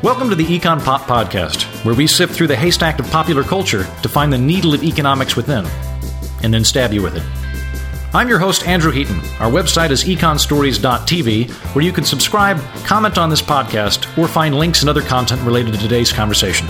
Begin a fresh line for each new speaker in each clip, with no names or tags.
Welcome to the Econ Pop Podcast, where we sift through the haystack of popular culture to find the needle of economics within, and then stab you with it. I'm your host, Andrew Heaton. Our website is econstories.tv, where you can subscribe, comment on this podcast, or find links and other content related to today's conversation.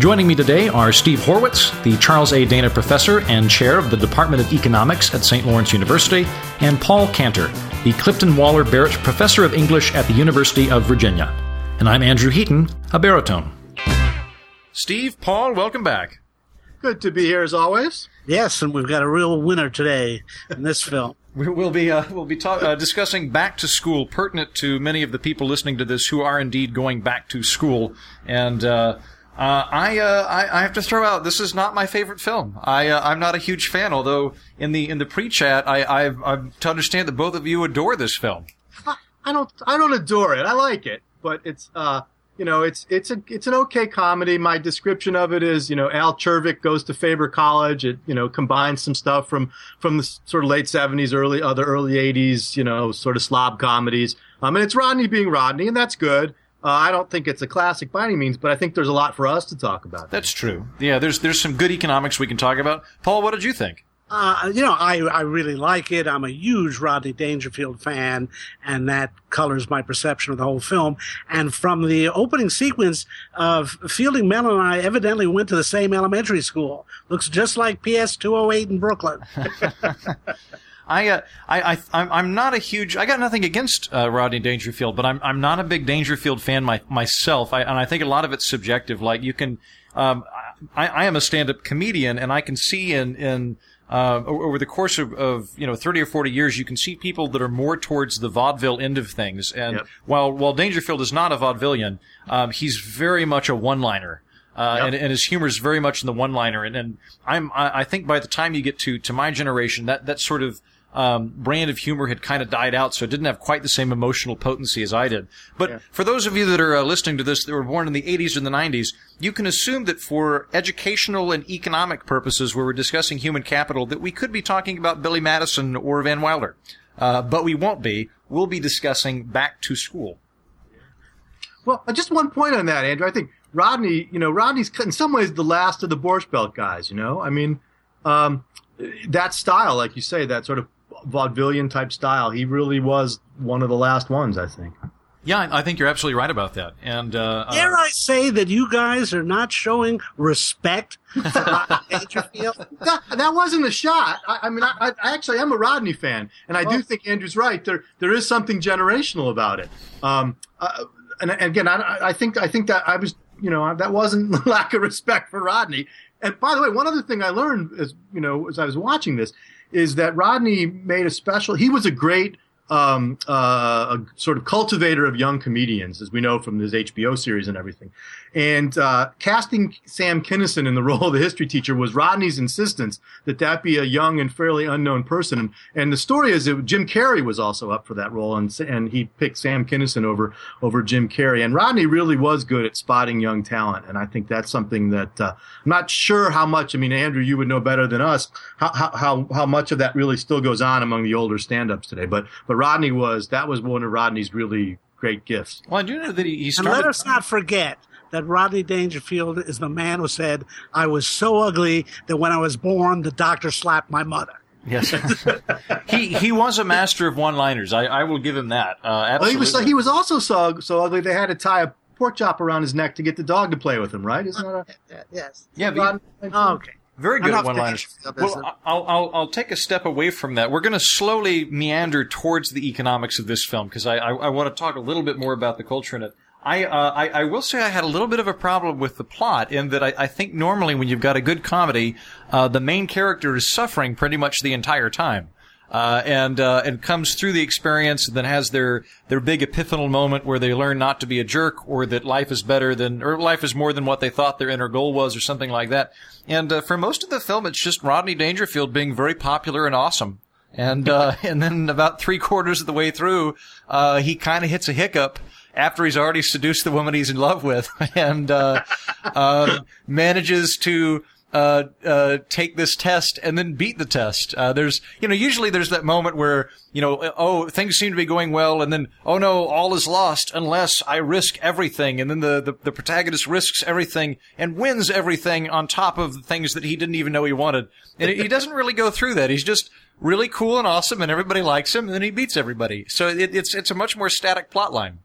Joining me today are Steve Horwitz, the Charles A. Dana Professor and Chair of the Department of Economics at St. Lawrence University, and Paul Cantor, the Clifton Waller Barrett Professor of English at the University of Virginia and I'm Andrew Heaton, a baritone. Steve, Paul, welcome back.
Good to be here as always.
Yes, and we've got a real winner today in this film.
We'll be uh, we'll be talk, uh, discussing back to school, pertinent to many of the people listening to this who are indeed going back to school. And uh, uh I, uh, I, I have to throw out this is not my favorite film. I uh, I'm not a huge fan. Although in the in the pre chat, I I've, I've to understand that both of you adore this film.
I don't I don't adore it. I like it but it's uh, you know, it's it's a it's an okay comedy. My description of it is, you know, Al Czervik goes to Faber College. It you know combines some stuff from from the sort of late seventies, early other early eighties, you know, sort of slob comedies. Um, and it's Rodney being Rodney, and that's good. Uh, I don't think it's a classic by any means, but I think there's a lot for us to talk about.
That's true. Yeah, there's there's some good economics we can talk about. Paul, what did you think?
Uh, you know, I, I really like it. I'm a huge Rodney Dangerfield fan, and that colors my perception of the whole film. And from the opening sequence of Fielding Melon and I evidently went to the same elementary school. Looks just like PS 208 in Brooklyn.
I, uh, I, I, I'm not a huge. I got nothing against uh, Rodney Dangerfield, but I'm, I'm not a big Dangerfield fan my, myself. I, and I think a lot of it's subjective. Like you can, um, I, I am a stand-up comedian, and I can see in, in uh, over the course of, of, you know 30 or 40 years, you can see people that are more towards the vaudeville end of things. And yep. while while Dangerfield is not a vaudevillian, um, he's very much a one-liner. Uh, yep. and, and, his humor is very much in the one-liner, and, and I'm I, I think by the time you get to to my generation, that that sort of um, brand of humor had kind of died out, so it didn't have quite the same emotional potency as I did. But yeah. for those of you that are uh, listening to this that were born in the 80s and the 90s, you can assume that for educational and economic purposes, where we're discussing human capital, that we could be talking about Billy Madison or Van Wilder. Uh, but we won't be. We'll be discussing back to school.
Well, uh, just one point on that, Andrew. I think Rodney, you know, Rodney's in some ways the last of the Borscht Belt guys. You know, I mean, um, that style, like you say, that sort of vaudevillian type style. He really was one of the last ones, I think.
Yeah, I think you're absolutely right about that. And uh,
uh dare uh, I say that you guys are not showing respect for Dangerfield?
that, that wasn't a shot. I, I mean, I, I, actually am a Rodney fan, and I oh. do think Andrew's right. There, there is something generational about it. Um, uh, and, and, again, I, I think, I think that I was, you know, that wasn't lack of respect for Rodney. And by the way, one other thing I learned is, you know, as I was watching this, is that Rodney made a special. He was a great um, uh, a sort of cultivator of young comedians, as we know from his HBO series and everything. And uh, casting Sam Kinison in the role of the history teacher was Rodney's insistence that that be a young and fairly unknown person. And, and the story is that Jim Carrey was also up for that role, and and he picked Sam Kinison over over Jim Carrey. And Rodney really was good at spotting young talent, and I think that's something that uh, I'm not sure how much. I mean, Andrew, you would know better than us how how how much of that really still goes on among the older stand-ups today. But but Rodney was that was one of Rodney's really great gifts.
Well, I do know that he, started.
And let us not forget that Rodney Dangerfield is the man who said, I was so ugly that when I was born, the doctor slapped my mother.
Yes, he he was a master of one-liners. I, I will give him that. Uh,
well, he was he was also so so ugly they had to tie a pork chop around his neck to get the dog to play with him. Right? Isn't that
a, yes?
Yeah.
But, oh, okay.
Very good at one-liners. Well, I'll, I'll, I'll take a step away from that. We're going to slowly meander towards the economics of this film because I, I, I want to talk a little bit more about the culture in it. I, uh, I, I will say I had a little bit of a problem with the plot in that I, I think normally when you've got a good comedy, uh, the main character is suffering pretty much the entire time. Uh, and uh, and comes through the experience and then has their their big epiphanal moment where they learn not to be a jerk or that life is better than or life is more than what they thought their inner goal was or something like that. And uh, for most of the film, it's just Rodney Dangerfield being very popular and awesome. And uh, and then about three quarters of the way through, uh, he kind of hits a hiccup after he's already seduced the woman he's in love with and uh, uh, manages to uh, uh, take this test and then beat the test. Uh, there's, you know, usually there's that moment where, you know, oh, things seem to be going well, and then, oh no, all is lost unless I risk everything, and then the, the, the protagonist risks everything and wins everything on top of the things that he didn't even know he wanted. And he doesn't really go through that. He's just really cool and awesome, and everybody likes him, and then he beats everybody. So it, it's, it's a much more static plot line.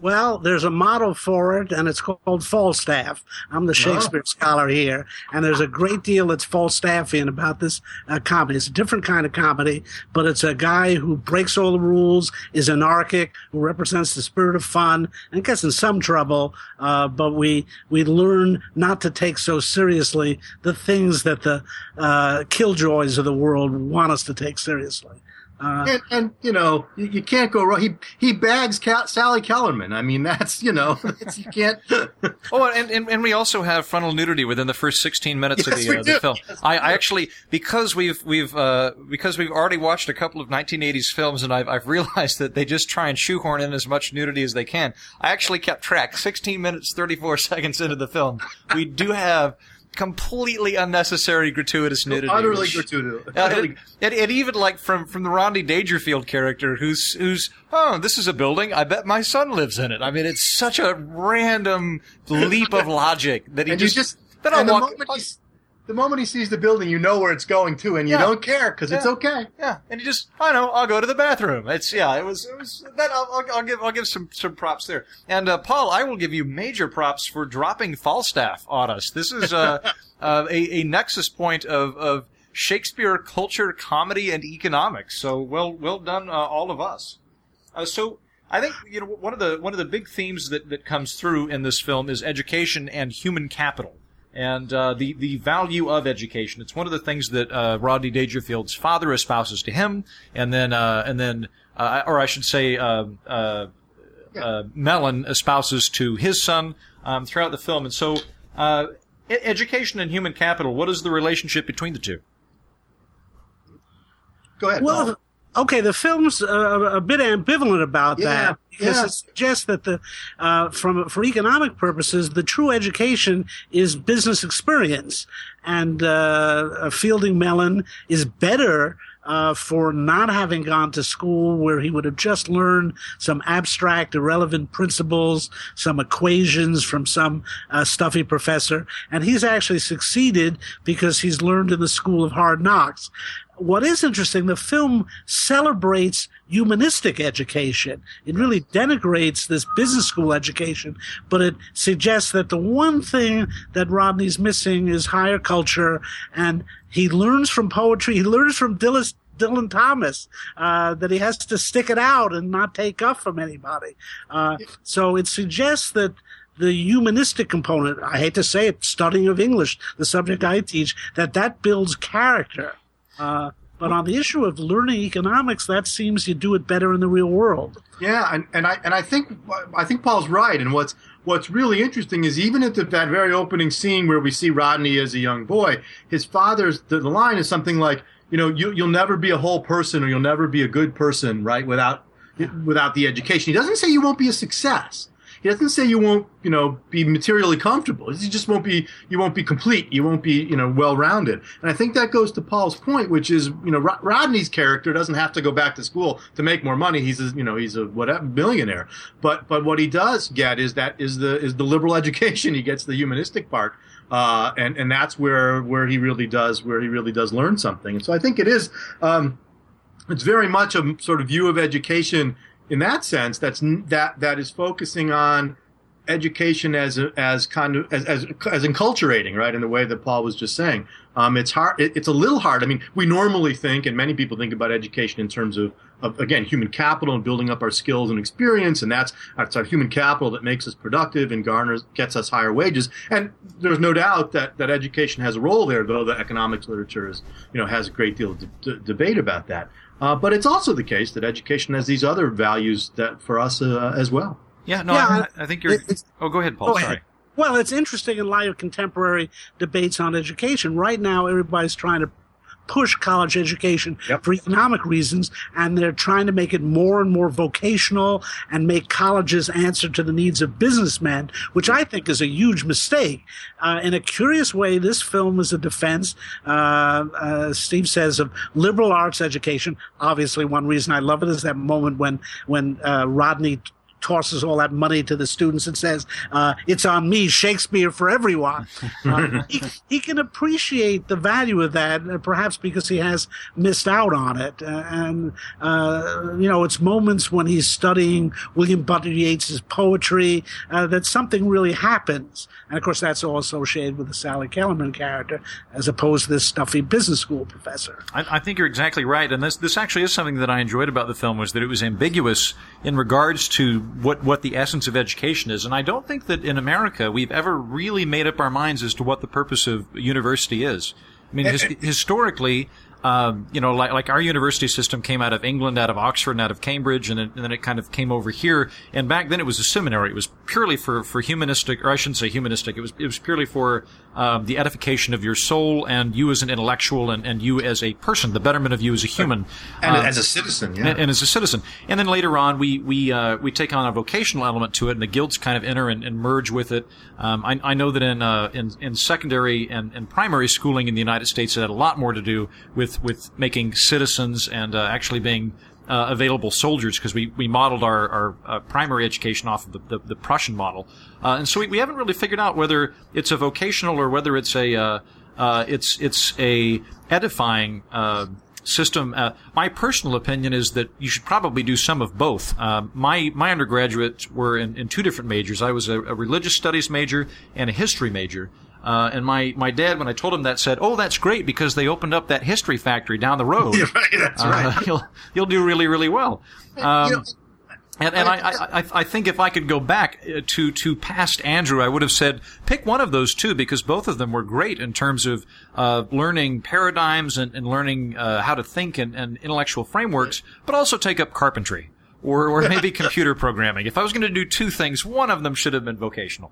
Well, there's a model for it, and it's called Falstaff. I'm the Shakespeare oh. scholar here, and there's a great deal that's Falstaffian about this uh, comedy. It's a different kind of comedy, but it's a guy who breaks all the rules, is anarchic, who represents the spirit of fun, and gets in some trouble. Uh, but we we learn not to take so seriously the things that the uh, killjoys of the world want us to take seriously.
Uh, and, and, you know you, you, can't go wrong. He he bags Cal- Sally Kellerman. I mean that's you know you can't.
oh, and, and, and we also have frontal nudity within the first sixteen minutes yes, of the, uh, the film. Yes, I, I, actually because we've we've uh, because we've already watched a couple of 1980s films and I've I've realized that they just try and shoehorn in as much nudity as they can. I actually kept track. Sixteen minutes thirty four seconds into the film, we do have completely unnecessary gratuitous nudity.
Utterly which, gratuitous.
Uh, and, and, and, even like from from the Rodney Dangerfield character, who's who's oh, this is a building. I bet my son lives in it. I mean, it's such a random leap of logic that he
and
just.
just then I walk, the moment he sees the building, you know where it's going to, and you yeah. don't care because yeah. it's okay.
Yeah, and you just, I know, I'll go to the bathroom. It's yeah, it was, it was. That I'll, I'll, I'll give, I'll give some some props there. And uh, Paul, I will give you major props for dropping Falstaff on us. This is uh, uh, a, a nexus point of of Shakespeare culture, comedy, and economics. So well, well done, uh, all of us. Uh, so I think you know one of the one of the big themes that that comes through in this film is education and human capital and uh, the the value of education. It's one of the things that uh, Rodney Dangerfield's father espouses to him, and then uh, and then, uh, or I should say, uh, uh, Melon espouses to his son um, throughout the film. And so, education and human capital. What is the relationship between the two?
Go ahead.
Well, okay, the film's uh, a bit ambivalent about yeah, that because yeah. it suggests that the uh, from for economic purposes, the true education is business experience, and uh, Fielding Melon is better. Uh, for not having gone to school where he would have just learned some abstract, irrelevant principles, some equations from some uh, stuffy professor. And he's actually succeeded because he's learned in the school of hard knocks what is interesting, the film celebrates humanistic education. It really denigrates this business school education, but it suggests that the one thing that Rodney's missing is higher culture, and he learns from poetry. He learns from Dylan, Dylan Thomas uh, that he has to stick it out and not take up from anybody. Uh, so it suggests that the humanistic component, I hate to say it, studying of English, the subject I teach, that that builds character. Uh, but on the issue of learning economics, that seems you do it better in the real world.
Yeah, and, and I and I think I think Paul's right. And what's what's really interesting is even at the, that very opening scene where we see Rodney as a young boy, his father's the, the line is something like, you know, you, you'll never be a whole person or you'll never be a good person, right? Without without the education. He doesn't say you won't be a success. He doesn't say you won't, you know, be materially comfortable. He just won't be, you won't be complete. You won't be, you know, well-rounded. And I think that goes to Paul's point, which is, you know, Rodney's character doesn't have to go back to school to make more money. He's, a, you know, he's a whatever billionaire. But, but what he does get is that is the is the liberal education. He gets the humanistic part. Uh, and and that's where where he really does where he really does learn something. And so I think it is um, it's very much a sort of view of education in that sense, that's that that is focusing on education as as kind of as, as as enculturating, right? In the way that Paul was just saying, um, it's hard. It, it's a little hard. I mean, we normally think, and many people think about education in terms of, of again human capital and building up our skills and experience, and that's that's our human capital that makes us productive and garners gets us higher wages. And there's no doubt that that education has a role there, though the economics literature is you know has a great deal of de- de- debate about that. Uh, but it's also the case that education has these other values that for us uh, as well.
Yeah, no, yeah, I, I, think you're. oh, go ahead, Paul. Go Sorry. Ahead.
Well, it's interesting in light of contemporary debates on education. Right now, everybody's trying to push college education
Yep.
for economic reasons, and they're trying to make it more and more vocational and make colleges answer to the needs of businessmen, which I think is a huge mistake. Uh, in a curious way, this film is a defense, uh, uh, Steve says, of liberal arts education. Obviously, one reason I love it is that moment when when uh, Rodney tosses all that money to the students and says, uh, "It's on me, Shakespeare for everyone." Uh, he, he can appreciate the value of that, uh, perhaps because he has missed out on it. Uh, and uh, you know, it's moments when he's studying William Butler Yeats's poetry uh, that something really happens. And of course, that's all associated with the Sally Kellerman character, as opposed to this stuffy business school professor.
I, I think you're exactly right, and this this actually is something that I enjoyed about the film was that it was ambiguous in regards to what what the essence of education is, and I don't think that in America we've ever really made up our minds as to what the purpose of university is. I mean, his, historically. Um, you know, like, like our university system came out of England, out of Oxford, and out of Cambridge, and, it, and then it kind of came over here. And back then, it was a seminary. It was purely for, for humanistic, or I shouldn't say humanistic. It was it was purely for um, the edification of your soul and you as an intellectual and, and you as a person, the betterment of you as a human,
And
Uh,
as a citizen, yeah.
and, and as a citizen. And then later on, we we uh, we take on a vocational element to it, and the guilds kind of enter and, and merge with it. Um, I, I know that in uh, in, in secondary and, and primary schooling in the United States, it had a lot more to do with with making citizens and uh, actually being uh, available soldiers because we, we modeled our, our uh, primary education off of the, the, the Prussian model. Uh, and so we, we haven't really figured out whether it's a vocational or whether it's a uh, uh, it's it's a edifying uh, system. My personal opinion is that you should probably do some of both. My my undergraduates were in, in two different majors. I was a, a religious studies major and a history major. Uh, and my, my dad, when I told him that, said, "Oh, that's great because they opened up that history factory down the road.
Yeah, right, that's
Uh,
right.
you'll you'll do really really well." Um,
You know,
and, and I, I, I, I think if I could go back uh, to, to past Andrew, I would have said pick one of those two because both of them were great in terms of uh, learning paradigms and, and learning uh, how to think and, and intellectual frameworks, but also take up carpentry or, or maybe computer programming. If I was going to do two things, one of them should have been vocational.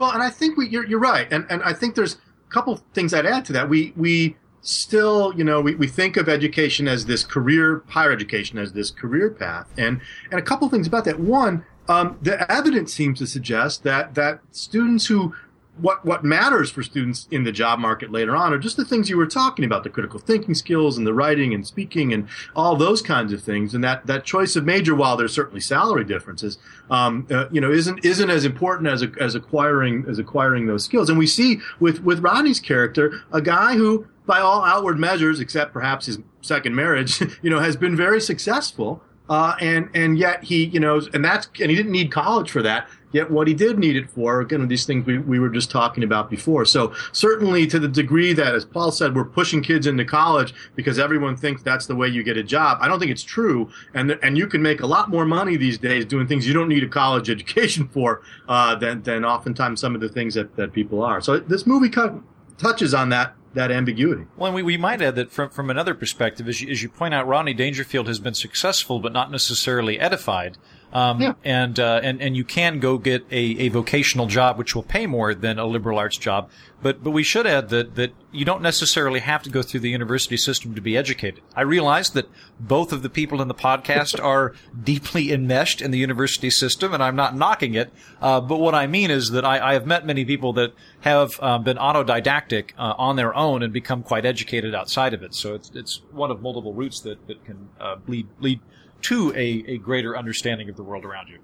Well, and I think we, you're, you're right, and and I think there's a couple things I'd add to that. We we still, you know, we, we think of education as this career, higher education as this career path, and and a couple things about that. One, um, the evidence seems to suggest that that students who what what matters for students in the job market later on are just the things you were talking about the critical thinking skills and the writing and speaking and all those kinds of things. And that that choice of major while there's certainly salary differences um, uh, you know isn't isn't as important as a, as acquiring as acquiring those skills. And we see with with Rodney's character a guy who by all outward measures except perhaps his second marriage you know has been very successful uh, and and yet he you know and that's and he didn't need college for that Yet what he did need it for, again, these things we, we were just talking about before. So certainly to the degree that, as Paul said, we're pushing kids into college because everyone thinks that's the way you get a job. I don't think it's true. And, and you can make a lot more money these days doing things you don't need a college education for, uh, than, than oftentimes some of the things that, that people are. So this movie cut, touches on that, that ambiguity.
Well, we, we might add that from, from another perspective, as you, as you point out, Ronnie Dangerfield has been successful, but not necessarily edified. Um,
Yeah.
and, uh, and, and you can go get a, a vocational job, which will pay more than a liberal arts job. But, but we should add that, that you don't necessarily have to go through the university system to be educated. I realize that both of the people in the podcast are deeply enmeshed in the university system, and I'm not knocking it. Uh, but what I mean is that I, I have met many people that have um, been autodidactic uh, on their own and become quite educated outside of it. So it's, it's one of multiple routes that, that can uh, lead, lead to a, a greater understanding of the world around you.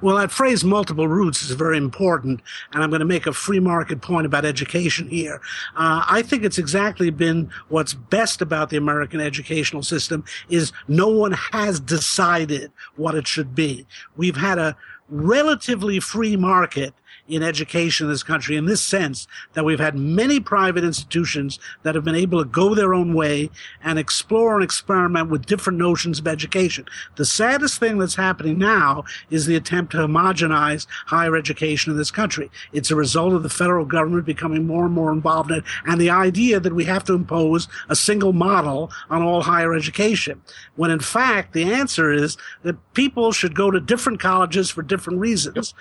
Well, that phrase multiple roots is very important, and I'm going to make a free market point about education here. Uh, I think it's exactly been what's best about the American educational system is no one has decided what it should be. We've had a relatively free market in education in this country in this sense that we've had many private institutions that have been able to go their own way and explore and experiment with different notions of education. The saddest thing that's happening now is the attempt to homogenize higher education in this country. It's a result of the federal government becoming more and more involved in it and the idea that we have to impose a single model on all higher education. When in fact, the answer is that people should go to different colleges for different reasons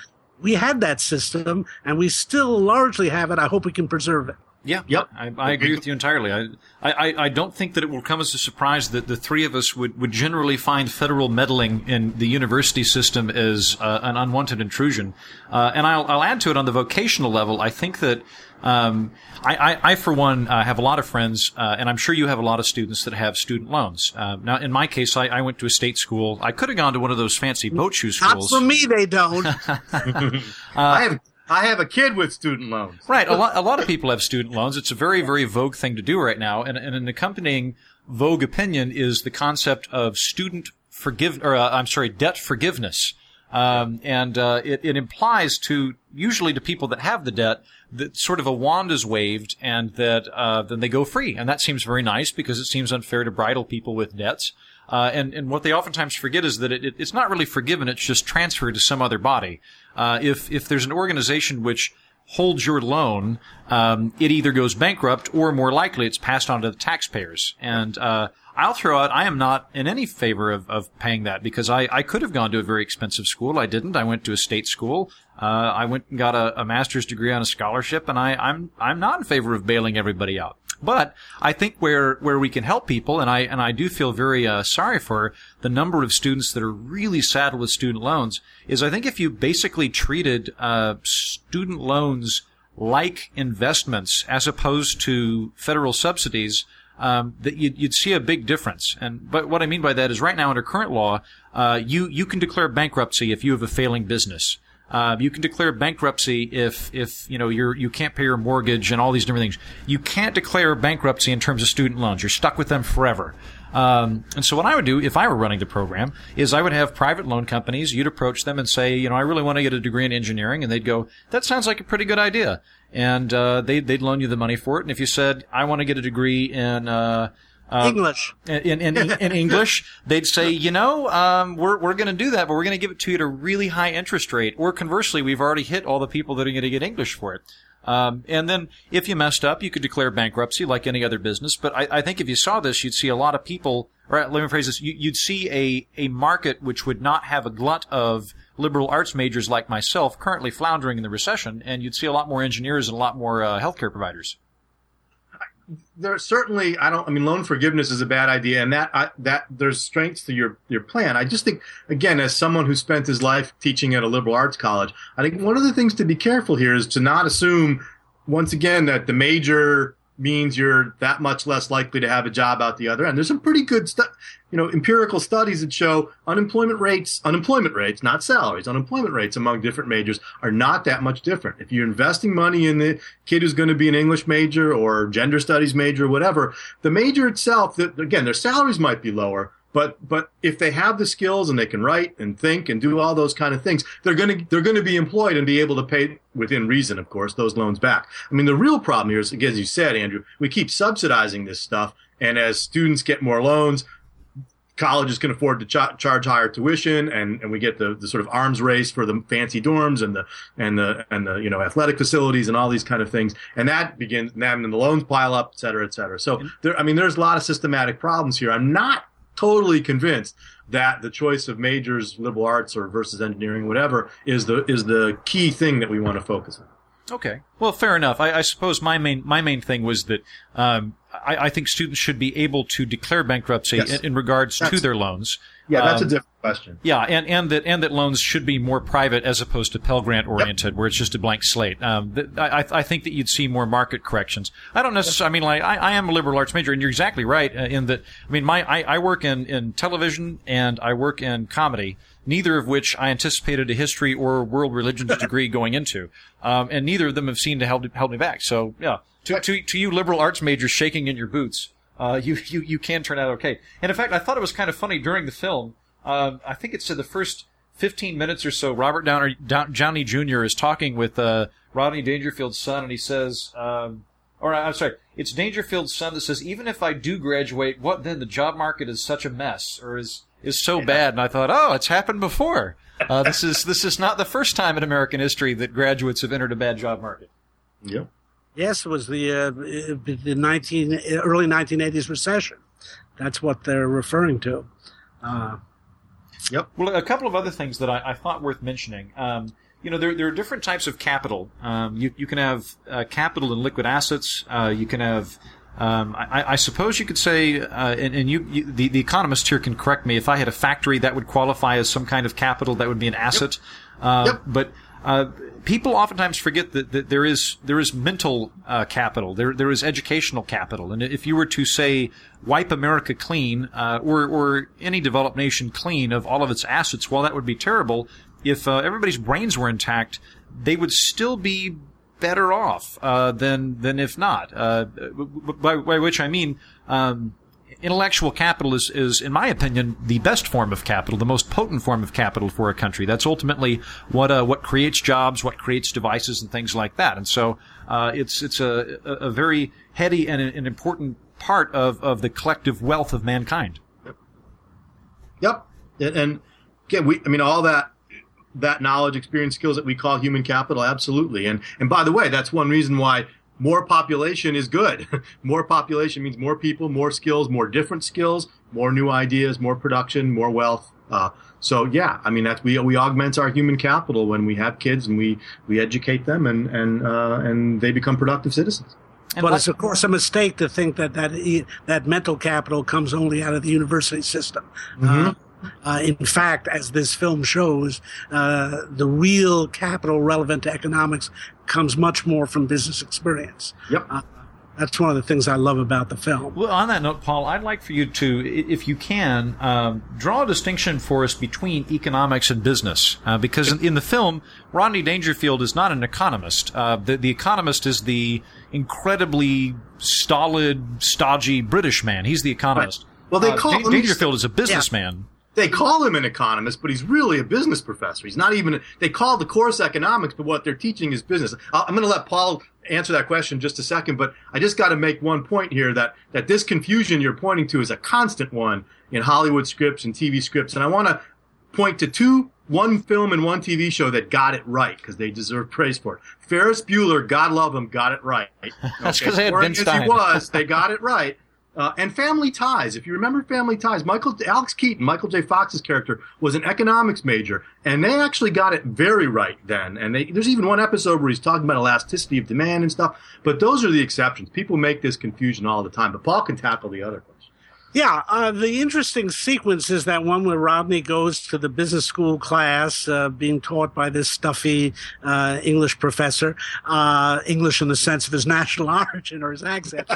we had that system and we still largely have it. I hope we can preserve it.
Yeah.
Yep.
I, I agree with you entirely. I, I, I don't think that it will come as a surprise that the three of us would, would generally find federal meddling in the university system as uh, an unwanted intrusion. Uh, and I'll, I'll add to it on the vocational level. I think that um, I, I, I, for one, uh, have a lot of friends, uh, and I'm sure you have a lot of students that have student loans. Uh, now, in my case, I, I, went to a state school. I could have gone to one of those fancy boat shoe schools.
Not for me, they don't.
I have I have a kid with student loans.
Right. A lot, a lot of people have student loans. It's a very, very vogue thing to do right now. And, and an accompanying vogue opinion is the concept of student forgive, or uh, I'm sorry, debt forgiveness. Um, and uh, it, it implies to usually to people that have the debt that sort of a wand is waved and that uh, then they go free, and that seems very nice because it seems unfair to bridle people with debts. Uh, and, and what they oftentimes forget is that it, it, it's not really forgiven, it's just transferred to some other body. Uh, if, if there's an organization which holds your loan, um, it either goes bankrupt or more likely it's passed on to the taxpayers. And, uh, I'll throw out, I am not in any favor of, of paying that because I, I could have gone to a very expensive school. I didn't. I went to a state school. Uh, I went and got a, a master's degree on a scholarship and I, I'm, I'm not in favor of bailing everybody out. But I think where where we can help people, and I and I do feel very uh, sorry for the number of students that are really saddled with student loans, is I think if you basically treated uh, student loans like investments as opposed to federal subsidies, um, that you'd, you'd, see a big difference. And but what I mean by that is right now under current law, uh, you you can declare bankruptcy if you have a failing business. Uh, you can declare bankruptcy if, if you know you're you can't pay your mortgage and all these different things. You can't declare bankruptcy in terms of student loans. You're stuck with them forever. Um, and so what I would do if I were running the program is I would have private loan companies. You'd approach them and say, you know, I really want to get a degree in engineering, and they'd go, that sounds like a pretty good idea, and uh, they'd they'd loan you the money for it. And if you said, I want to get a degree in uh,
um, English.
In, in, in, English, they'd say, you know, um, we're, we're going to do that, but we're going to give it to you at a really high interest rate. Or conversely, we've already hit all the people that are going to get English for it. Um, and then if you messed up, you could declare bankruptcy like any other business. But I, I, think if you saw this, you'd see a lot of people, or let me phrase this, you, would see a, a market which would not have a glut of liberal arts majors like myself currently floundering in the recession, and you'd see a lot more engineers and a lot more uh, healthcare providers
there's certainly I don't I mean loan forgiveness is a bad idea and that I, that there's strengths to your your plan. I just think again as someone who spent his life teaching at a liberal arts college, I think one of the things to be careful here is to not assume once again that the major means you're that much less likely to have a job out the other end. There's some pretty good stuff, you know, empirical studies that show unemployment rates, unemployment rates, not salaries, unemployment rates among different majors are not that much different. If you're investing money in the kid who's going to be an English major or gender studies major or whatever, the major itself, again, their salaries might be lower, but but if they have the skills and they can write and think and do all those kind of things, they're going to they're going to be employed and be able to pay within reason, of course, those loans back. I mean, the real problem here is, again, as you said, Andrew, we keep subsidizing this stuff, and as students get more loans, colleges can afford to ch- charge higher tuition, and, and we get the, the sort of arms race for the fancy dorms and the and the and the you know athletic facilities and all these kind of things, and that begins. And then the loans pile up, et cetera, et cetera. So there, I mean, there's a lot of systematic problems here. I'm not totally convinced that the choice of majors, liberal arts or versus engineering, whatever, is the is the key thing that we want to focus on.
Okay. Well, fair enough. I, I suppose my main my main thing was that um, I, I, think students should be able to declare bankruptcy yes. in, in, regards that's, to their loans.
Yeah, that's um, a different question.
Yeah, and, and that and that loans should be more private as opposed to Pell Grant oriented, yep. where it's just a blank slate. Um, I, I think that you'd see more market corrections. I don't necessarily. I mean, like I, I am a liberal arts major, and you're exactly right uh, in that. I mean, my I, I work in in television and I work in comedy neither of which I anticipated a history or world religions degree going into. Um, and neither of them have seemed to help, help me back. So, yeah, to, to, to you liberal arts majors shaking in your boots, uh, you, you, you can turn out okay. And in fact, I thought it was kind of funny during the film. Uh, I think it's in the first 15 minutes or so, Robert Downer, Downey Jr. is talking with, uh, Rodney Dangerfield's son, and he says, um, or I'm sorry, it's Dangerfield's son that says, even if I do graduate, what then? The job market is such a mess, or is, is so yeah. bad. And I thought, oh, it's happened before. Uh, this is this is not the first time in American history that graduates have entered a bad job market.
Yep.
Yes, it was the uh, the nineteen early nineteen eighties recession. That's what they're referring to. Uh,
yep.
Well, a couple of other things that I, I thought worth mentioning. Um, you know, there, there are different types of capital. Um, you, you can have uh, capital in liquid assets. Uh, you can have, um, I, I, suppose you could say, uh, and, and you, you, the, the economist here can correct me, if I had a factory, that would qualify as some kind of capital, that would be an asset.
Yep. Yep.
But uh, people oftentimes forget that, that there is there is mental uh, capital, there there is educational capital, and if you were to say wipe America clean uh, or or any developed nation clean of all of its assets, while that would be terrible, if uh, everybody's brains were intact, they would still be better off uh, than than if not. Uh, by, by, which I mean. Um, intellectual capital is, is, in my opinion, the best form of capital, the most potent form of capital for a country. That's ultimately what uh, what creates jobs, what creates devices, and things like that. And so uh, it's it's a, a very heady and an important part of, of the collective wealth of mankind.
Yep, and again, we I mean all that that knowledge, experience, skills that we call human capital, absolutely. And and by the way, that's one reason why more population is good. more population means more people, more skills, more different skills, more new ideas, more production, more wealth. Uh, so yeah, I mean that's we we augment our human capital when we have kids and we we educate them and and uh, and they become productive citizens.
And but it's of course a mistake to think that that that mental capital comes only out of the university system. Mm-hmm. Uh, uh, in fact, as this film shows, uh, the real capital relevant to economics comes much more from business experience.
Yep. Uh,
that's one of the things I love about the film.
Well, on that note, Paul, I'd like for you to, if you can, um, draw a distinction for us between economics and business, uh, because in, in, the film, Rodney Dangerfield is not an economist. Uh, the, the economist is the incredibly stolid, stodgy British man. He's the economist.
Right. Well, they uh, call
uh, Dangerfield is a businessman.
Yeah they call him an economist, but he's really a business professor. He's not even, they call the course economics, but what they're teaching is business. I'm going to let Paul answer that question just a second, but I just got to make one point here that, that this confusion you're pointing to is a constant one in Hollywood scripts and TV scripts. And I want to point to two, one film and one TV show that got it right because they deserve praise for it. Ferris Bueller, God love him, got it right.
That's because they had Stein.
As he was, they got it right. Uh, and Family Ties. If you remember Family Ties, Michael Alex Keaton, Michael J. Fox's character, was an economics major, and they actually got it very right then. And they, there's even one episode where he's talking about elasticity of demand and stuff. But those are the exceptions. People make this confusion all the time. But Paul can tackle the other question.
Yeah, uh, the interesting sequence is that one where Rodney goes to the business school class, uh, being taught by this stuffy uh, English professor, uh, English in the sense of his national origin or his accent.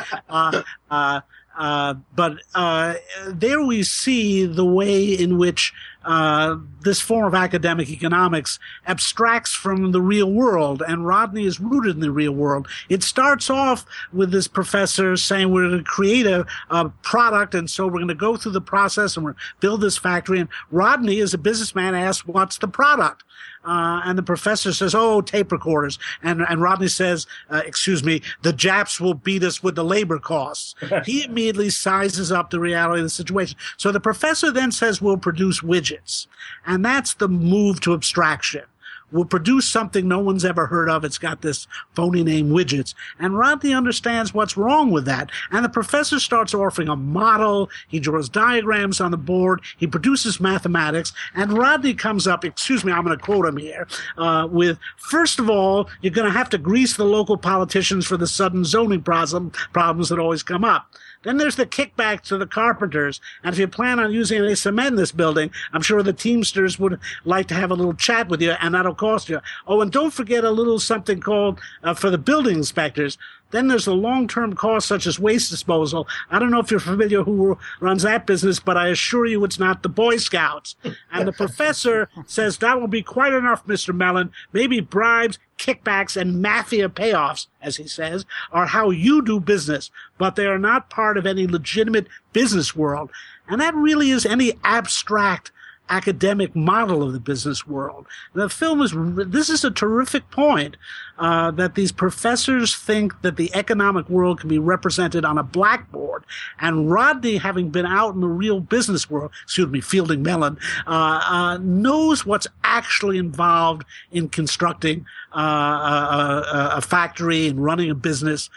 Uh, but uh, there we see the way in which uh, this form of academic economics abstracts from the real world, and Rodney is rooted in the real world. It starts off with this professor saying we're going to create a, a product, and so we're going to go through the process and we're build this factory. And Rodney, as a businessman, asks, "What's the product?" Uh, and the professor says, "Oh, tape recorders." And and Rodney says, uh, "Excuse me, the Japs will beat us with the labor costs." he immediately sizes up the reality of the situation. So the professor then says, "We'll produce widgets," and that's the move to abstraction will produce something no one's ever heard of. It's got this phony name widgets. And Rodney understands what's wrong with that. And the professor starts offering a model. He draws diagrams on the board. He produces mathematics. And Rodney comes up, excuse me, I'm going to quote him here, uh, with, first of all, you're going to have to grease the local politicians for the sudden zoning problem, problems that always come up. Then there's the kickback to the carpenters. And if you plan on using any cement in this building, I'm sure the Teamsters would like to have a little chat with you, and that'll cost you. Oh, and don't forget a little something called uh, for the building inspectors. Then there's the long-term costs such as waste disposal. I don't know if you're familiar who runs that business, but I assure you it's not the Boy Scouts. And the professor says that will be quite enough, Mr. Melon. Maybe bribes, kickbacks, and mafia payoffs, as he says, are how you do business, but they are not part of any legitimate business world. And that really is any abstract academic model of the business world. The film is, this is a terrific point, uh, that these professors think that the economic world can be represented on a blackboard. And Rodney, having been out in the real business world, excuse me, Fielding Melon, uh, uh, knows what's actually involved in constructing uh, a, a, a, factory and running a business.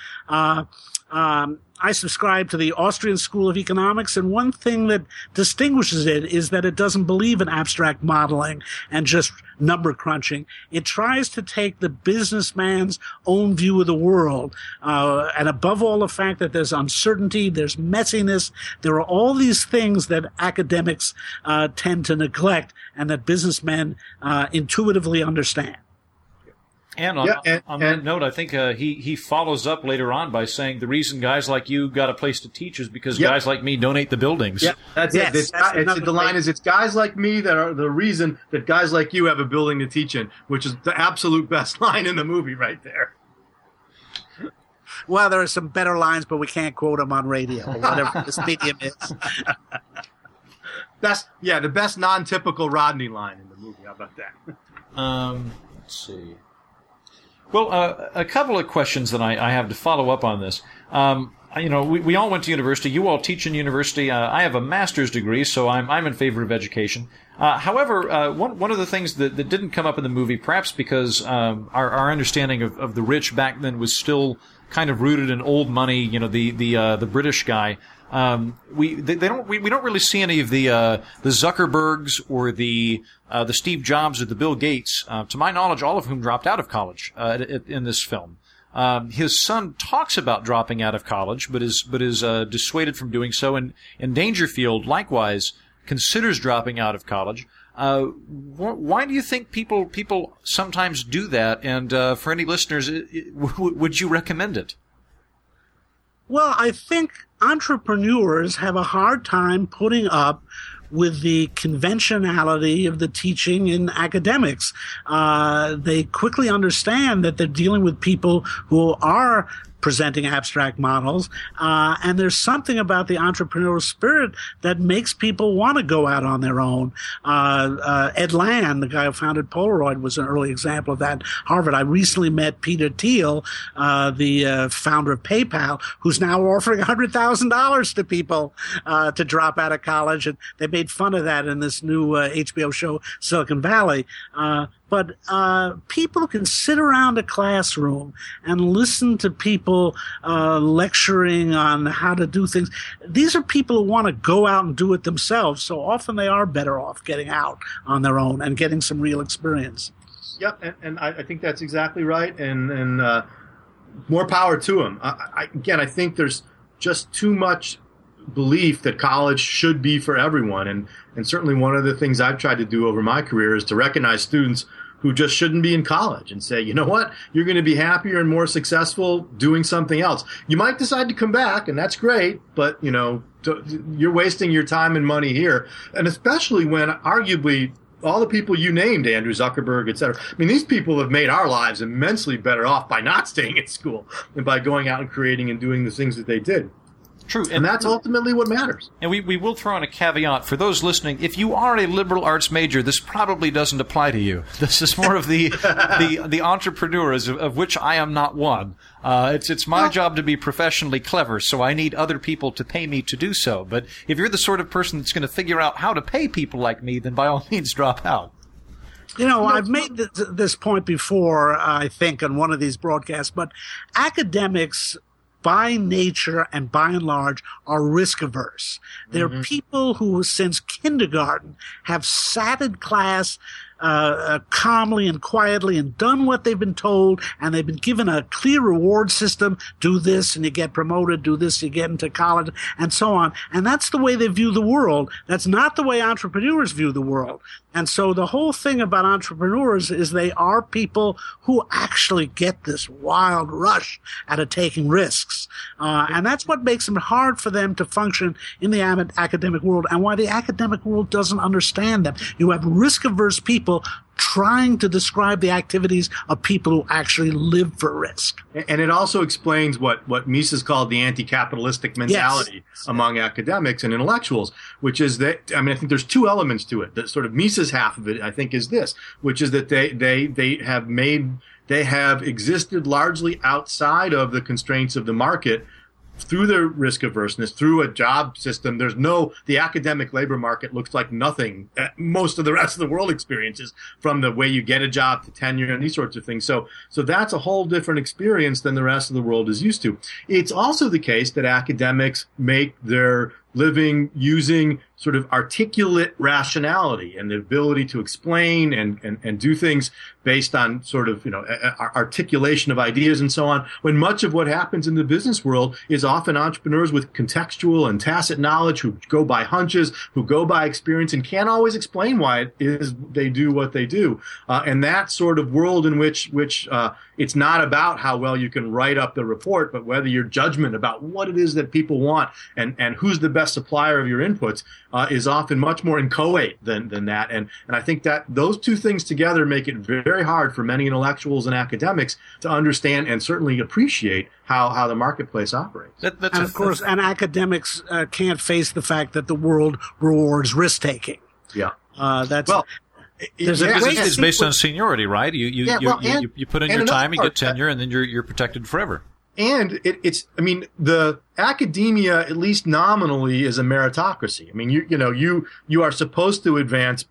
Um, I subscribe to the Austrian School of Economics, and one thing that distinguishes it is that it doesn't believe in abstract modeling and just number crunching. It tries to take the businessman's own view of the world, uh, and above all, the fact that there's uncertainty, there's messiness, there are all these things that academics uh, tend to neglect, and that businessmen uh, intuitively understand.
And on, yeah, and, on that and, note, I think uh, he he follows up later on by saying the reason guys like you got a place to teach is because yep. guys like me donate the buildings.
Yeah, that's yes, it. It's, that's it's, the line is it's guys like me that are the reason that guys like you have a building to teach in, which is the absolute best line in the movie right there.
Well, there are some better lines, but we can't quote them on radio or whatever this medium is.
Best, yeah, the best non-typical Rodney line in the movie. How about
that? Um, let's see. Well, uh, a couple of questions that I, I, have to follow up on this. Um, you know, we, we all went to university. You all teach in university. Uh, I have a master's degree, so I'm, I'm in favor of education. Uh, however, uh, one, one of the things that, that didn't come up in the movie, perhaps because um, our, our understanding of, of the rich back then was still kind of rooted in old money, you know, the, the, uh, the British guy. Um, we they, they, don't we, we don't really see any of the uh, the Zuckerbergs or the uh, the Steve Jobs or the Bill Gates, uh, to my knowledge, all of whom dropped out of college uh, in this film. Um, his son talks about dropping out of college, but is but is uh, dissuaded from doing so. And, and Dangerfield likewise considers dropping out of college. Uh, wh- why do you think people people sometimes do that? And for any listeners, it, it, w- would you recommend it?
Well, I think entrepreneurs have a hard time putting up with the conventionality of the teaching in academics. Uh, they quickly understand that they're dealing with people who are presenting abstract models. Uh, and there's something about the entrepreneurial spirit that makes people want to go out on their own. Uh, uh, Ed Land, the guy who founded Polaroid, was an early example of that. Harvard. I recently met Peter Thiel, uh, the uh, founder of PayPal, who's now offering $100,000 to people uh, to drop out of college. And they made fun of that in this new HBO show, Silicon Valley but uh, people can sit around a classroom and listen to people uh, lecturing on how to do things. These are people who want to go out and do it themselves. So often they are better off getting out on their own and getting some real experience.
Yep, and, and I, I, think that's exactly right. And and uh, more power to them. I, I, again, I think there's just too much belief that college should be for everyone. And, and certainly one of the things I've tried to do over my career is to recognize students who just shouldn't be in college and say, you know what, you're going to be happier and more successful doing something else. You might decide to come back, and that's great, but you know, you're wasting your time and money here, and especially when arguably all the people you named, Andrew Zuckerberg, et cetera. I mean, these people have made our lives immensely better off by not staying at school and by going out and creating and doing the things that they did.
True.
And, and that's ultimately what matters.
And we, we will throw in a caveat for those listening. If you are a liberal arts major, this probably doesn't apply to you. This is more of the the, the entrepreneurs, of, of, which I am not one. Uh, it's it's my well, job to be professionally clever, so I need other people to pay me to do so. But if you're the sort of person that's going to figure out how to pay people like me, then by all means drop out.
You know, I've made this point before, I think, on one of these broadcasts, but academics by nature and by and large are risk averse. They're mm-hmm. people who since kindergarten have sat in class uh, uh, calmly and quietly and done what they've been told, and they've been given a clear reward system. Do this and you get promoted. Do this, you get into college, and so on. And that's the way they view the world. That's not the way entrepreneurs view the world. And so the whole thing about entrepreneurs is they are people who actually get this wild rush out of taking risks. Uh, and that's what makes it hard for them to function in the academic world and why the academic world doesn't understand them. You have risk averse people trying to describe the activities of people who actually live for risk.
And it also explains what, what Mises called the anti-capitalistic mentality yes. among academics and intellectuals, which is that, I mean, I think there's two elements to it. The sort of Mises half of it, I think, is this, which is that they, they, they have made, they have existed largely outside of the constraints of the market through their risk averseness, through a job system. There's no, the academic labor market looks like nothing most of the rest of the world experiences from the way you get a job to tenure and these sorts of things. So, so that's a whole different experience than the rest of the world is used to. It's also the case that academics make their living using sort of articulate rationality and the ability to explain and, and, and do things based on sort of, you know, articulation of ideas and so on. When much of what happens in the business world is often entrepreneurs with contextual and tacit knowledge who go by hunches, who go by experience and can't always explain why it is they do what they do. Uh, and that sort of world in which, which, uh, it's not about how well you can write up the report, but whether your judgment about what it is that people want and, and who's the best supplier of your inputs uh, is often much more inchoate than, than that. And, and I think that those two things together make it very hard for many intellectuals and academics to understand and certainly appreciate how, how the marketplace operates.
That, and of course, and academics uh, can't face the fact that the world rewards risk taking.
Yeah.
Uh, that's
well, there's yeah, a, it's, it's based on seniority, right? You you, yeah, you, well, you, you, put in your time, you get tenure, and then you're you're protected forever.
And it, it's, I mean, the academia, at least nominally, is a meritocracy. I mean, you you know, you you are supposed to advance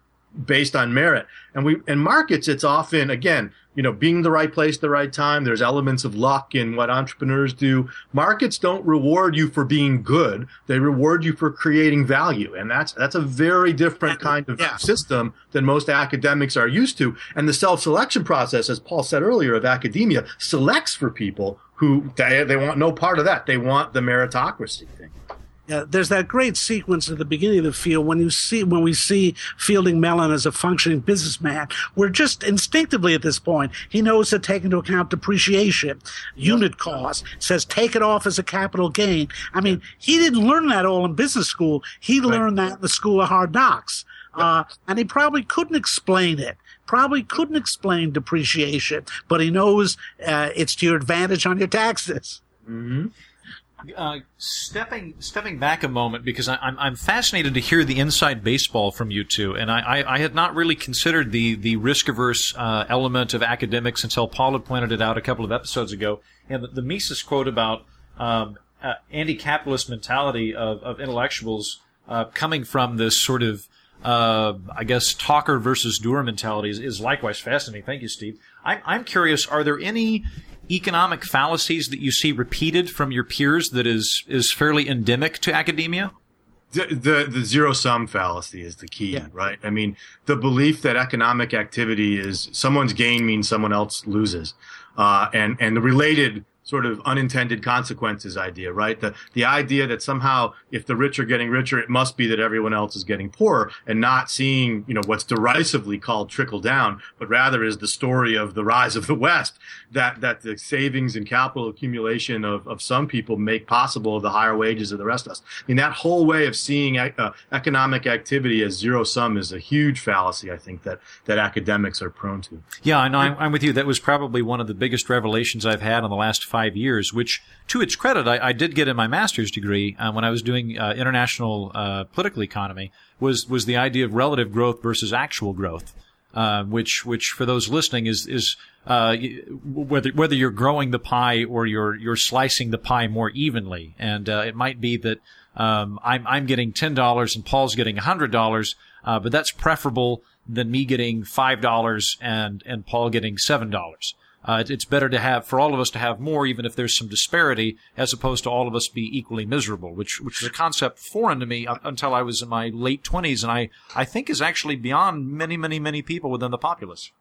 based on merit. And we in markets, it's often again, you know, being the right place, the right time. There's elements of luck in what entrepreneurs do. Markets don't reward you for being good; they reward you for creating value, and that's that's a very different kind of yeah. system than most academics are used to. And the self-selection process, as Paul said earlier, of academia selects for people who they, they want no part of that. They want the meritocracy thing.
Yeah, there's that great sequence at the beginning of the field when you see when we see Fielding Melon as a functioning businessman. We're just instinctively at this point he knows to take into account depreciation, unit cost. Says take it off as a capital gain. I mean, he didn't learn that all in business school. He learned that in the school of hard knocks, uh, and he probably couldn't explain it probably couldn't explain depreciation, but he knows uh, it's to your advantage on your taxes.
Mm-hmm.
Uh, stepping stepping back a moment because I, am I'm, I'm fascinated to hear the inside baseball from you two, and I, I, I had not really considered the the risk averse uh, element of academics until Paul had pointed it out a couple of episodes ago, and the, the Mises quote about um, uh, anti-capitalist mentality of, of intellectuals uh, coming from this sort of uh, I guess talker versus doer mentality is, is likewise fascinating. Thank you, Steve. I'm, I'm curious: are there any economic fallacies that you see repeated from your peers that is is fairly endemic to academia?
The, the, the zero sum fallacy is the key, yeah. right? I mean, the belief that economic activity is someone's gain means someone else loses, uh, and and the related sort of unintended consequences idea, right? The the idea that somehow if the rich are getting richer, it must be that everyone else is getting poorer, and not seeing you know what's derisively called trickle down, but rather is the story of the rise of the West. That that the savings and capital accumulation of, of some people make possible the higher wages of the rest of us. I mean that whole way of seeing uh, economic activity as zero sum is a huge fallacy. I think that that academics are prone to.
Yeah, know. I'm, I'm with you. That was probably one of the biggest revelations I've had in the last five five years, which, to its credit, I, I did get in my master's degree uh, when I was doing uh, international uh, political economy. Was was the idea of relative growth versus actual growth, uh, which which for those listening is is uh, whether whether you're growing the pie or you're you're slicing the pie more evenly, and uh, it might be that um, I'm I'm getting ten dollars and Paul's getting hundred dollars, but that's preferable than me getting five dollars and and Paul getting seven dollars. Uh, it's better to have for all of us to have more, even if there's some disparity, as opposed to all of us be equally miserable, which which is a concept foreign to me until I was in my late twenties, and I I think is actually beyond many many many people within the populace.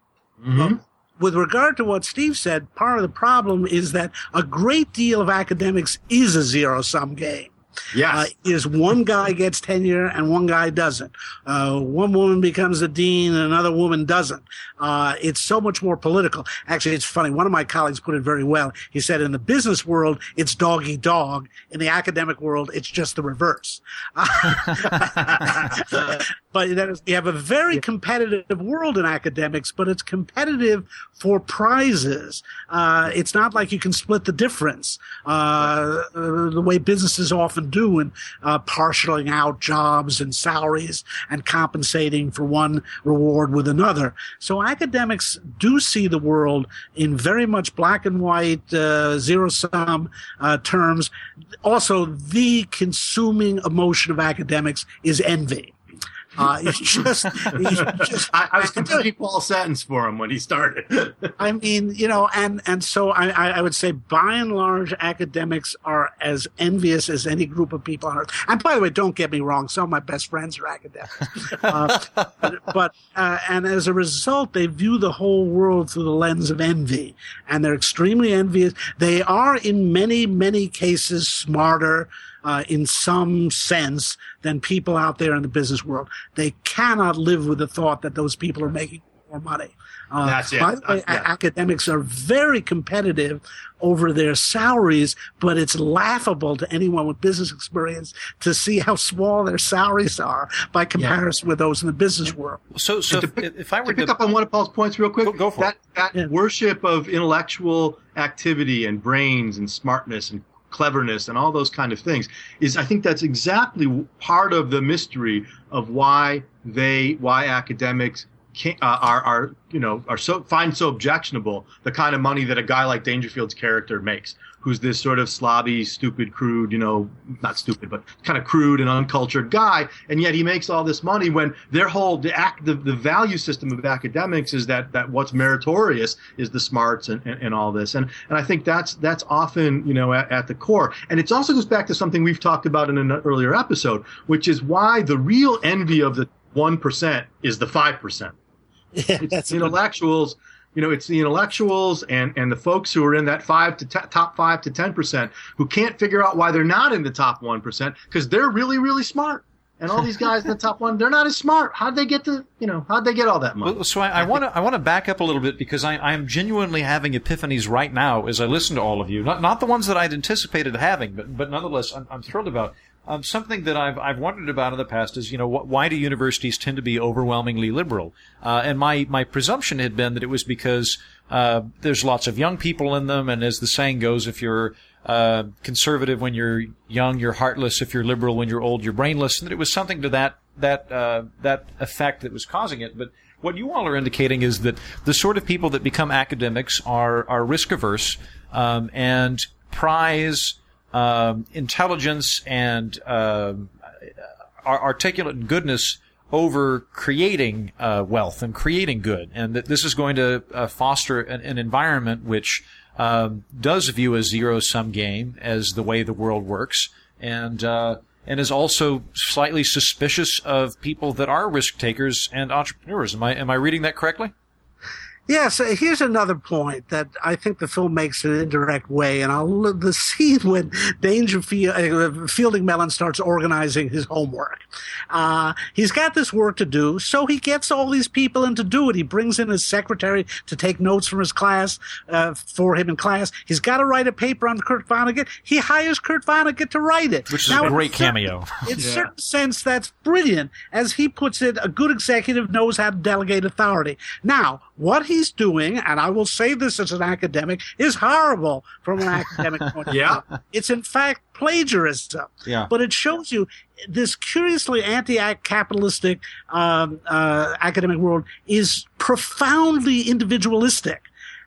Mm-hmm. with regard to what Steve said, part of the problem is that a great deal of academics is a zero sum game.
Yes.
Uh, is one guy gets tenure and one guy doesn't. Uh, one woman becomes a dean and another woman doesn't. Uh, it's so much more political. Actually, it's funny. One of my colleagues put it very well. He said, in the business world, it's dog eat dog. In the academic world, it's just the reverse. but that is, you have a very competitive world in academics, but it's competitive for prizes. Uh, it's not like you can split the difference uh, the way businesses often do in uh, partialing out jobs and salaries and compensating for one reward with another. So academics do see the world in very much black and white, uh, zero sum uh, terms. Also, the consuming emotion of academics is envy. Uh, it's just, it's just
I, I was completing Paul's sentence for him when he started.
I mean, you know, and and so I, I would say, by and large, academics are as envious as any group of people on earth. And by the way, don't get me wrong, some of my best friends are academics, uh, but, but uh, and as a result, they view the whole world through the lens of envy, and they're extremely envious. They are, in many many cases, smarter uh, in some sense than people out there in the business world. They cannot live with the thought that those people are making more money.
Uh, That's it.
By the way,
yeah.
academics are very competitive over their salaries, but it's laughable to anyone with business experience to see how small their salaries are by comparison yeah. with those in the business world.
So, so if, if I were
to pick
to,
up on one of Paul's points real quick,
go, go for
that,
it.
that
Yeah.
worship of intellectual activity and brains and smartness and cleverness and all those kind of things is I think that's exactly part of the mystery of why they why academics uh, are are you know are so find so objectionable the kind of money that a guy like Dangerfield's character makes who's this sort of slobby stupid crude you know not stupid but kind of crude and uncultured guy and yet he makes all this money when their whole the act the, the value system of academics is that that what's meritorious is the smarts and, and, and all this. And and I think that's that's often you know at, at the core. And it also goes back to something we've talked about in an earlier episode which is why the real envy of the 1% is the 5%
Yeah,
it's
that's
the
a good-
intellectuals you know it's the intellectuals and and the folks who are in that five to t- top five to ten percent who can't figure out why they're not in the top one percent because they're really really smart and all these guys in the top one they're not as smart how'd they get to you know how'd they get all that money
Well, so I want to I want to back up a little bit because I, I am genuinely having epiphanies right now as I listen to all of you. Not not the ones that I'd anticipated having, but but nonetheless I'm, I'm thrilled about. Um, something that I've I've wondered about in the past is you know wh- why do universities tend to be overwhelmingly liberal? Uh, and my my presumption had been that it was because uh, there's lots of young people in them, and as the saying goes, if you're uh, conservative when you're young, you're heartless. If you're liberal when you're old, you're brainless. And that it was something to that that uh, that effect that was causing it. But what you all are indicating is that the sort of people that become academics are are risk averse um, and prize um, intelligence and ar- articulate goodness over creating uh, wealth and creating good, and that this is going to uh, foster an, an environment which um, does view a zero sum game as the way the world works, and uh, and is also slightly suspicious of people that are risk takers and entrepreneurs. Am I am I reading that correctly?
Yes, uh, here's another point that I think the film makes in an indirect way, and I'll the scene when Dangerfield uh, Fielding Melon starts organizing his homework. Uh, he's got this work to do, so he gets all these people in to do it. He brings in his secretary to take notes from his class uh, for him in class. He's got to write a paper on Kurt Vonnegut. He hires Kurt Vonnegut to write it,
Which is
Now,
a
in
great
certain-
cameo.
in certain sense, that's brilliant. As he puts it, a good executive knows how to delegate authority. Now, what he's doing, and I will say this as an academic, is horrible from an academic point of view. Yeah. It's in fact plagiarism.
Yeah.
But it shows you this curiously anti-capitalistic um, uh, academic world is profoundly individualistic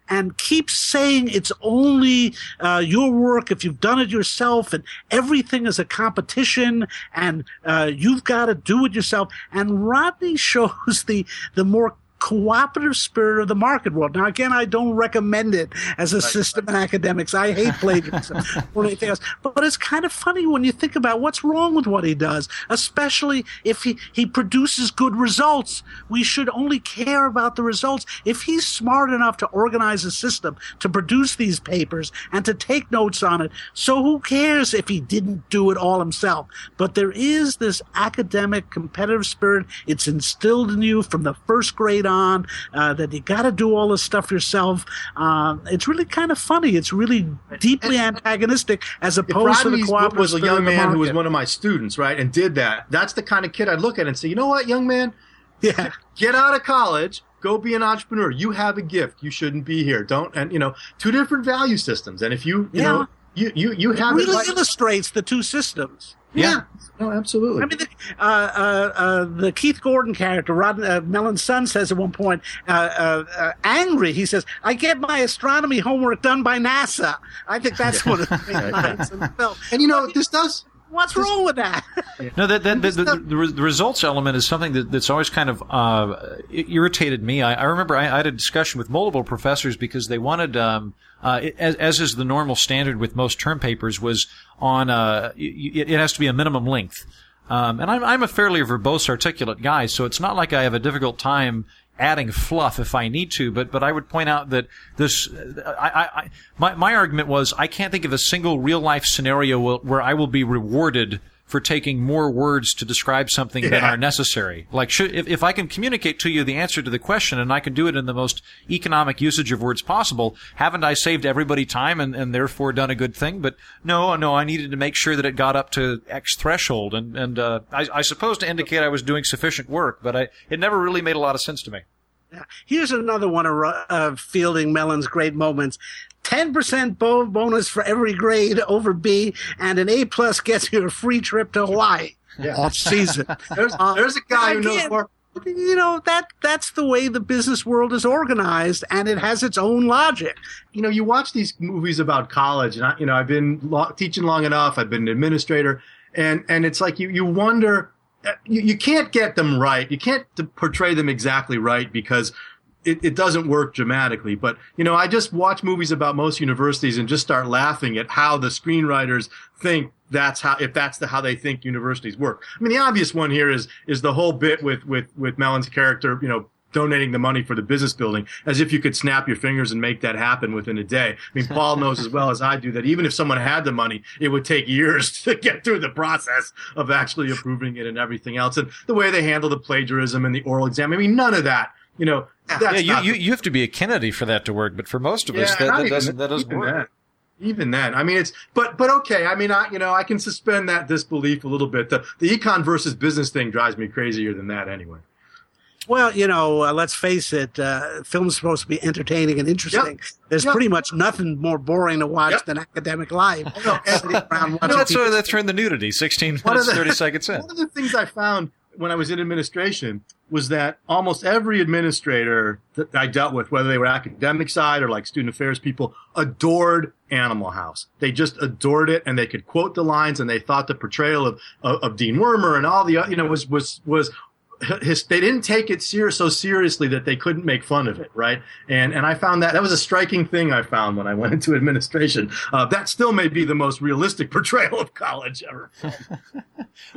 and keeps saying it's only uh, your work if you've done it yourself and everything is a competition and uh, you've got to do it yourself and rodney shows the the more cooperative spirit of the market world. Now, again, I don't recommend it as a system in academics. I hate plagiarism or anything else. But, but it's kind of funny when you think about what's wrong with what he does, especially if he, he produces good results. We should only care about the results. If he's smart enough to organize a system to produce these papers and to take notes on it, so who cares if he didn't do it all himself? But there is this academic competitive spirit. It's instilled in you from the first grade on, uh, that you got to do all this stuff yourself. Uh, it's really kind of funny. It's really deeply antagonistic as opposed to the cooperative
was a young man who was one of my students, right, and did that, that's the kind of kid I'd look at and say, you know what, young man,
Yeah.
get out of college, go be an entrepreneur. You have a gift. You shouldn't be here. Don't and you know two different value systems. And if you you
Yeah.
know you you you have
really
it right-
illustrates the two systems.
yeah. No, absolutely.
I mean, the, uh, uh, uh, the Keith Gordon character, Rod uh, Melon's son, says at one point, uh, uh, uh, angry, he says, I get my astronomy homework done by NASA. I think that's one of the main lines in the film.
and you know this does
What's wrong with that?
No, that, that, the, the, the, the results element is something that, that's always kind of uh, irritated me. I, I remember I, I had a discussion with multiple professors because they wanted, um, uh, as, as is the normal standard with most term papers, was on uh, it, it has to be a minimum length. Um, and I'm, I'm a fairly verbose, articulate guy, so it's not like I have a difficult time adding fluff if I need to, but but I would point out that this, I, I my my argument was I can't think of a single real life scenario where I will be rewarded for taking more words to describe something than are necessary. Like, should, if, if I can communicate to you the answer to the question and I can do it in the most economic usage of words possible, haven't I saved everybody time and, and therefore done a good thing? But no, no, I needed to make sure that it got up to X threshold and, and, uh, I, I suppose to indicate I was doing sufficient work, but I, it never really made a lot of sense to me.
Here's another one of of Fielding Melon's great moments. 10% bo- bonus for every grade over B, and an A plus gets you a free trip to Hawaii off season.
there's
Uh,
there's a guy who knows more.
you know that that's the way the business world is organized and it has its own logic
you know, you watch these movies about college, and I, you know, I've been lo- teaching long enough. I've been an administrator, and and it's like you you wonder, uh, you, you can't get them right. You can't portray them exactly right because it, it doesn't work dramatically. But you know, I just watch movies about most universities and just start laughing at how the screenwriters think that's how if that's the how they think universities work. I mean, the obvious one here is is the whole bit with with with Melon's character, you know donating the money for the business building as if you could snap your fingers and make that happen within a day. I mean, Paul knows as well as I do that even if someone had the money, it would take years to get through the process of actually approving it and everything else. And the way they handle the plagiarism and the oral exam. I mean, none of that, you know,
yeah, you, you, you have to be a Kennedy for that to work, but for most of us, that, that doesn't, that doesn't
even
work.
Then. Even then, I mean, it's but but okay. I mean, I you know, I can suspend that disbelief a little bit. The the econ versus business thing drives me crazier than that, anyway.
well you know uh, let's face it uh, film's supposed to be entertaining and interesting there's
Yep.
pretty much nothing more boring to watch
Yep.
than academic life
No,
Sitting around
No,
watching
that's
people-
why they threw the nudity. 16 minutes,
the-
30 seconds in.
One of the things I found when I was in administration was that almost every administrator that I dealt with, whether they were academic side or like student affairs people, adored Animal House. They just adored it, and they could quote the lines, and they thought the portrayal of of, of Dean Wormer and all the you know was was was his, they didn't take it ser- so seriously that they couldn't make fun of it, right? And and I found that that was a striking thing I found when I went into administration. Uh, that still may be the most realistic portrayal of college ever.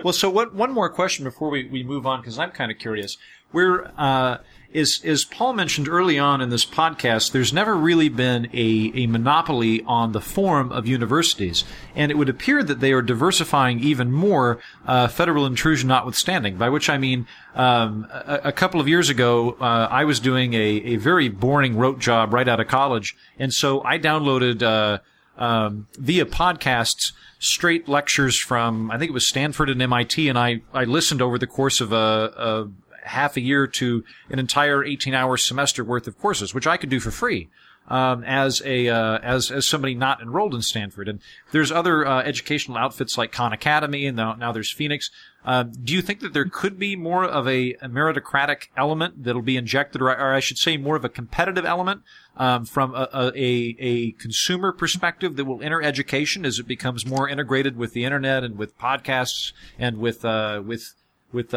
Well, so what, one more question before we, we move on, because I'm kind of curious. Where, uh, is, as Paul mentioned early on in this podcast, there's never really been a, a monopoly on the form of universities. And it would appear that they are diversifying even more, uh, federal intrusion notwithstanding, by which I mean, um, a, a couple of years ago, uh, I was doing a, a very boring rote job right out of college. And so I downloaded, uh, um, via podcasts straight lectures from I think it was Stanford and MIT, and I I listened over the course of a, a half a year to an entire 18 hour semester worth of courses, which I could do for free. Um, as a uh, as as somebody not enrolled in Stanford, and there's other uh, educational outfits like Khan Academy, and now, now there's Phoenix. Uh, do you think that there could be more of a, a meritocratic element that'll be injected, or, or I should say, more of a competitive element um, from a, a, a consumer perspective that will enter education as it becomes more integrated with the internet and with podcasts and with uh, with with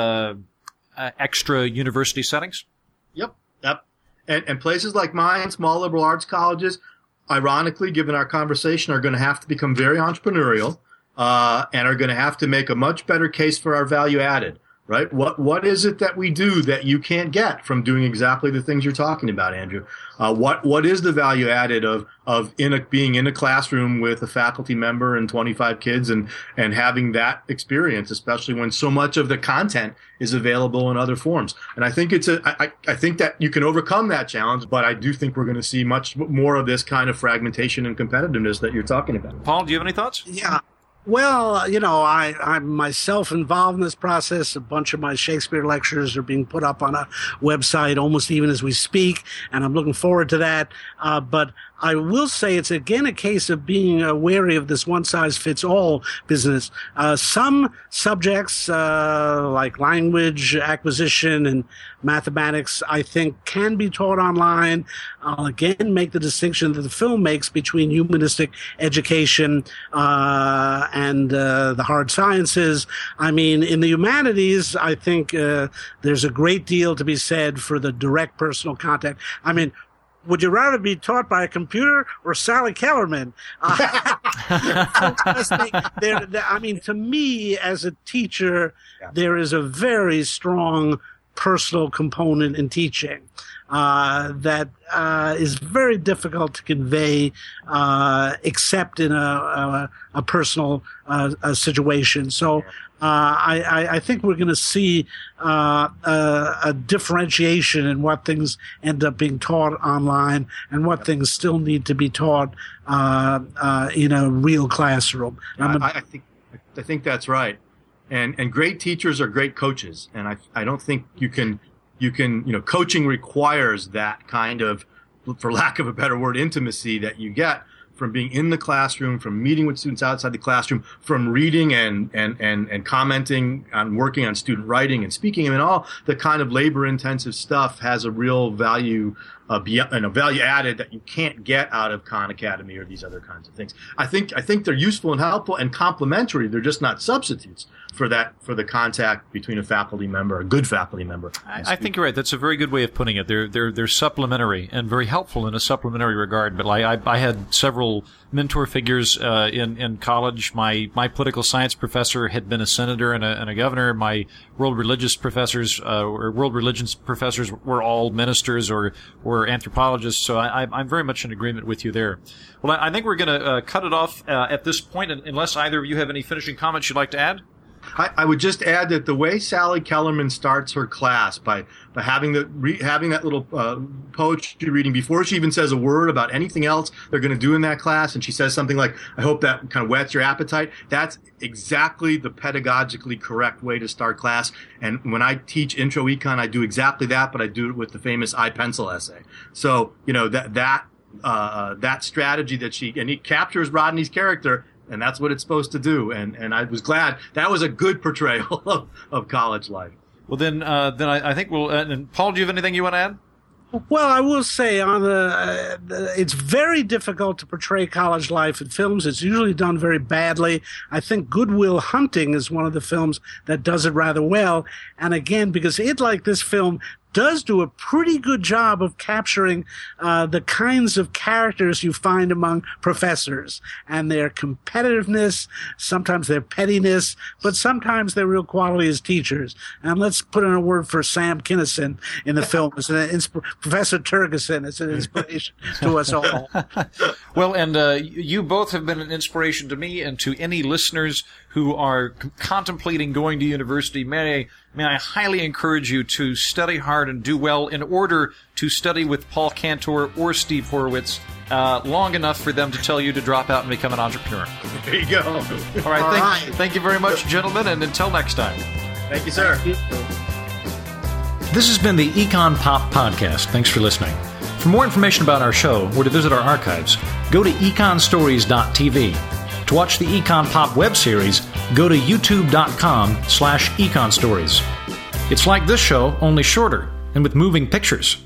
uh, extra university settings?
Yep. Yep. And, and places like mine, small liberal arts colleges, ironically, given our conversation, are going to have to become very entrepreneurial uh, and are going to have to make a much better case for our value added. Right? What what is it that we do that you can't get from doing exactly the things you're talking about, Andrew? Uh, what what is the value added of of in a, being in a classroom with a faculty member and 25 kids and and having that experience, especially when so much of the content is available in other forms? And I think it's a I, I think that you can overcome that challenge, but I do think we're going to see much more of this kind of fragmentation and competitiveness that you're talking about.
Paul, do you have any thoughts?
Yeah. Well, you know, I, I'm myself involved in this process. A bunch of my Shakespeare lectures are being put up on a website almost even as we speak, and I'm looking forward to that. Uh, but I will say it's again a case of being uh, wary of this one size fits all business. Uh, some subjects, uh, like language acquisition and mathematics, I think can be taught online. I'll again make the distinction that the film makes between humanistic education uh, and uh, the hard sciences. I mean, in the humanities, I think uh, there's a great deal to be said for the direct personal contact. I mean, would you rather be taught by a computer or Sally Kellerman? Uh, I mean, to me, as a teacher, yeah. there is a very strong personal component in teaching uh, that uh, is very difficult to convey, uh, except in a, a, a personal uh, a situation. So uh, I, I, think we're going to see uh, a, a, differentiation in what things end up being taught online and what things still need to be taught in a real classroom.
Yeah, I, I think I think that's right. And and great teachers are great coaches. And i i don't think you can you can, you know, coaching requires that kind of, for lack of a better word, intimacy that you get from being in the classroom, from meeting with students outside the classroom, from reading and, and, and, and commenting on working on student writing and speaking. I mean, all the kind of labor intensive stuff has a real value, uh, beyond, and a value added that you can't get out of Khan Academy or these other kinds of things. I think, I think they're useful and helpful and complementary. They're just not substitutes for that for the contact between a faculty member, a good faculty member.
I, I, think you're right. That's a very good way of putting it. They're they're they're supplementary and very helpful in a supplementary regard. But like I, I had several mentor figures uh, in in college. My my political science professor had been a senator and a, and a governor. My world religious professors uh, or world religions professors were all ministers or or anthropologists. So I, I'm very much in agreement with you there. Well, I think we're going to uh, cut it off uh, at this point, unless either of you have any finishing comments you'd like to add.
I, I, would just add that the way Sally Kellerman starts her class by by having the re, having that little uh, poetry reading before she even says a word about anything else they're going to do in that class, and she says something like, "I hope that kind of whets your appetite." That's exactly the pedagogically correct way to start class. And when I teach intro econ, I do exactly that, but I do it with the famous I pencil essay. So you know that that uh, that strategy that she and he captures Rodney's character and that's what it's supposed to do. And and I was glad that was a good portrayal of, of college life.
Well, then uh, then I, I, think we'll. Uh, and Paul, do you have anything you want to add?
Well, I will say on the, uh, it's very difficult to portray college life in films. It's usually done very badly. I think Goodwill Hunting is one of the films that does it rather well. And again, because it, like this film, does do a pretty good job of capturing uh, the kinds of characters you find among professors and their competitiveness, sometimes their pettiness, but sometimes their real quality as teachers. And let's put in a word for Sam Kinison in the film. It's an insp- Professor Terguson. is an inspiration to us all.
well, and uh, you both have been an inspiration to me and to any listeners who are c- contemplating going to university. May may I highly encourage you to study hard and do well in order to study with Paul Cantor or Steve Horwitz uh, long enough for them to tell you to drop out and become an entrepreneur.
There you go.
All right. All thank, right. thank you very much, gentlemen, and until next time.
Thank you, sir. Thank you.
This has been the Econ Pop Podcast. Thanks for listening. For more information about our show or to visit our archives, go to econstories.tv. To watch the Econ Pop web series, go to youtube.com slash econstories. It's like this show, only shorter, and with moving pictures.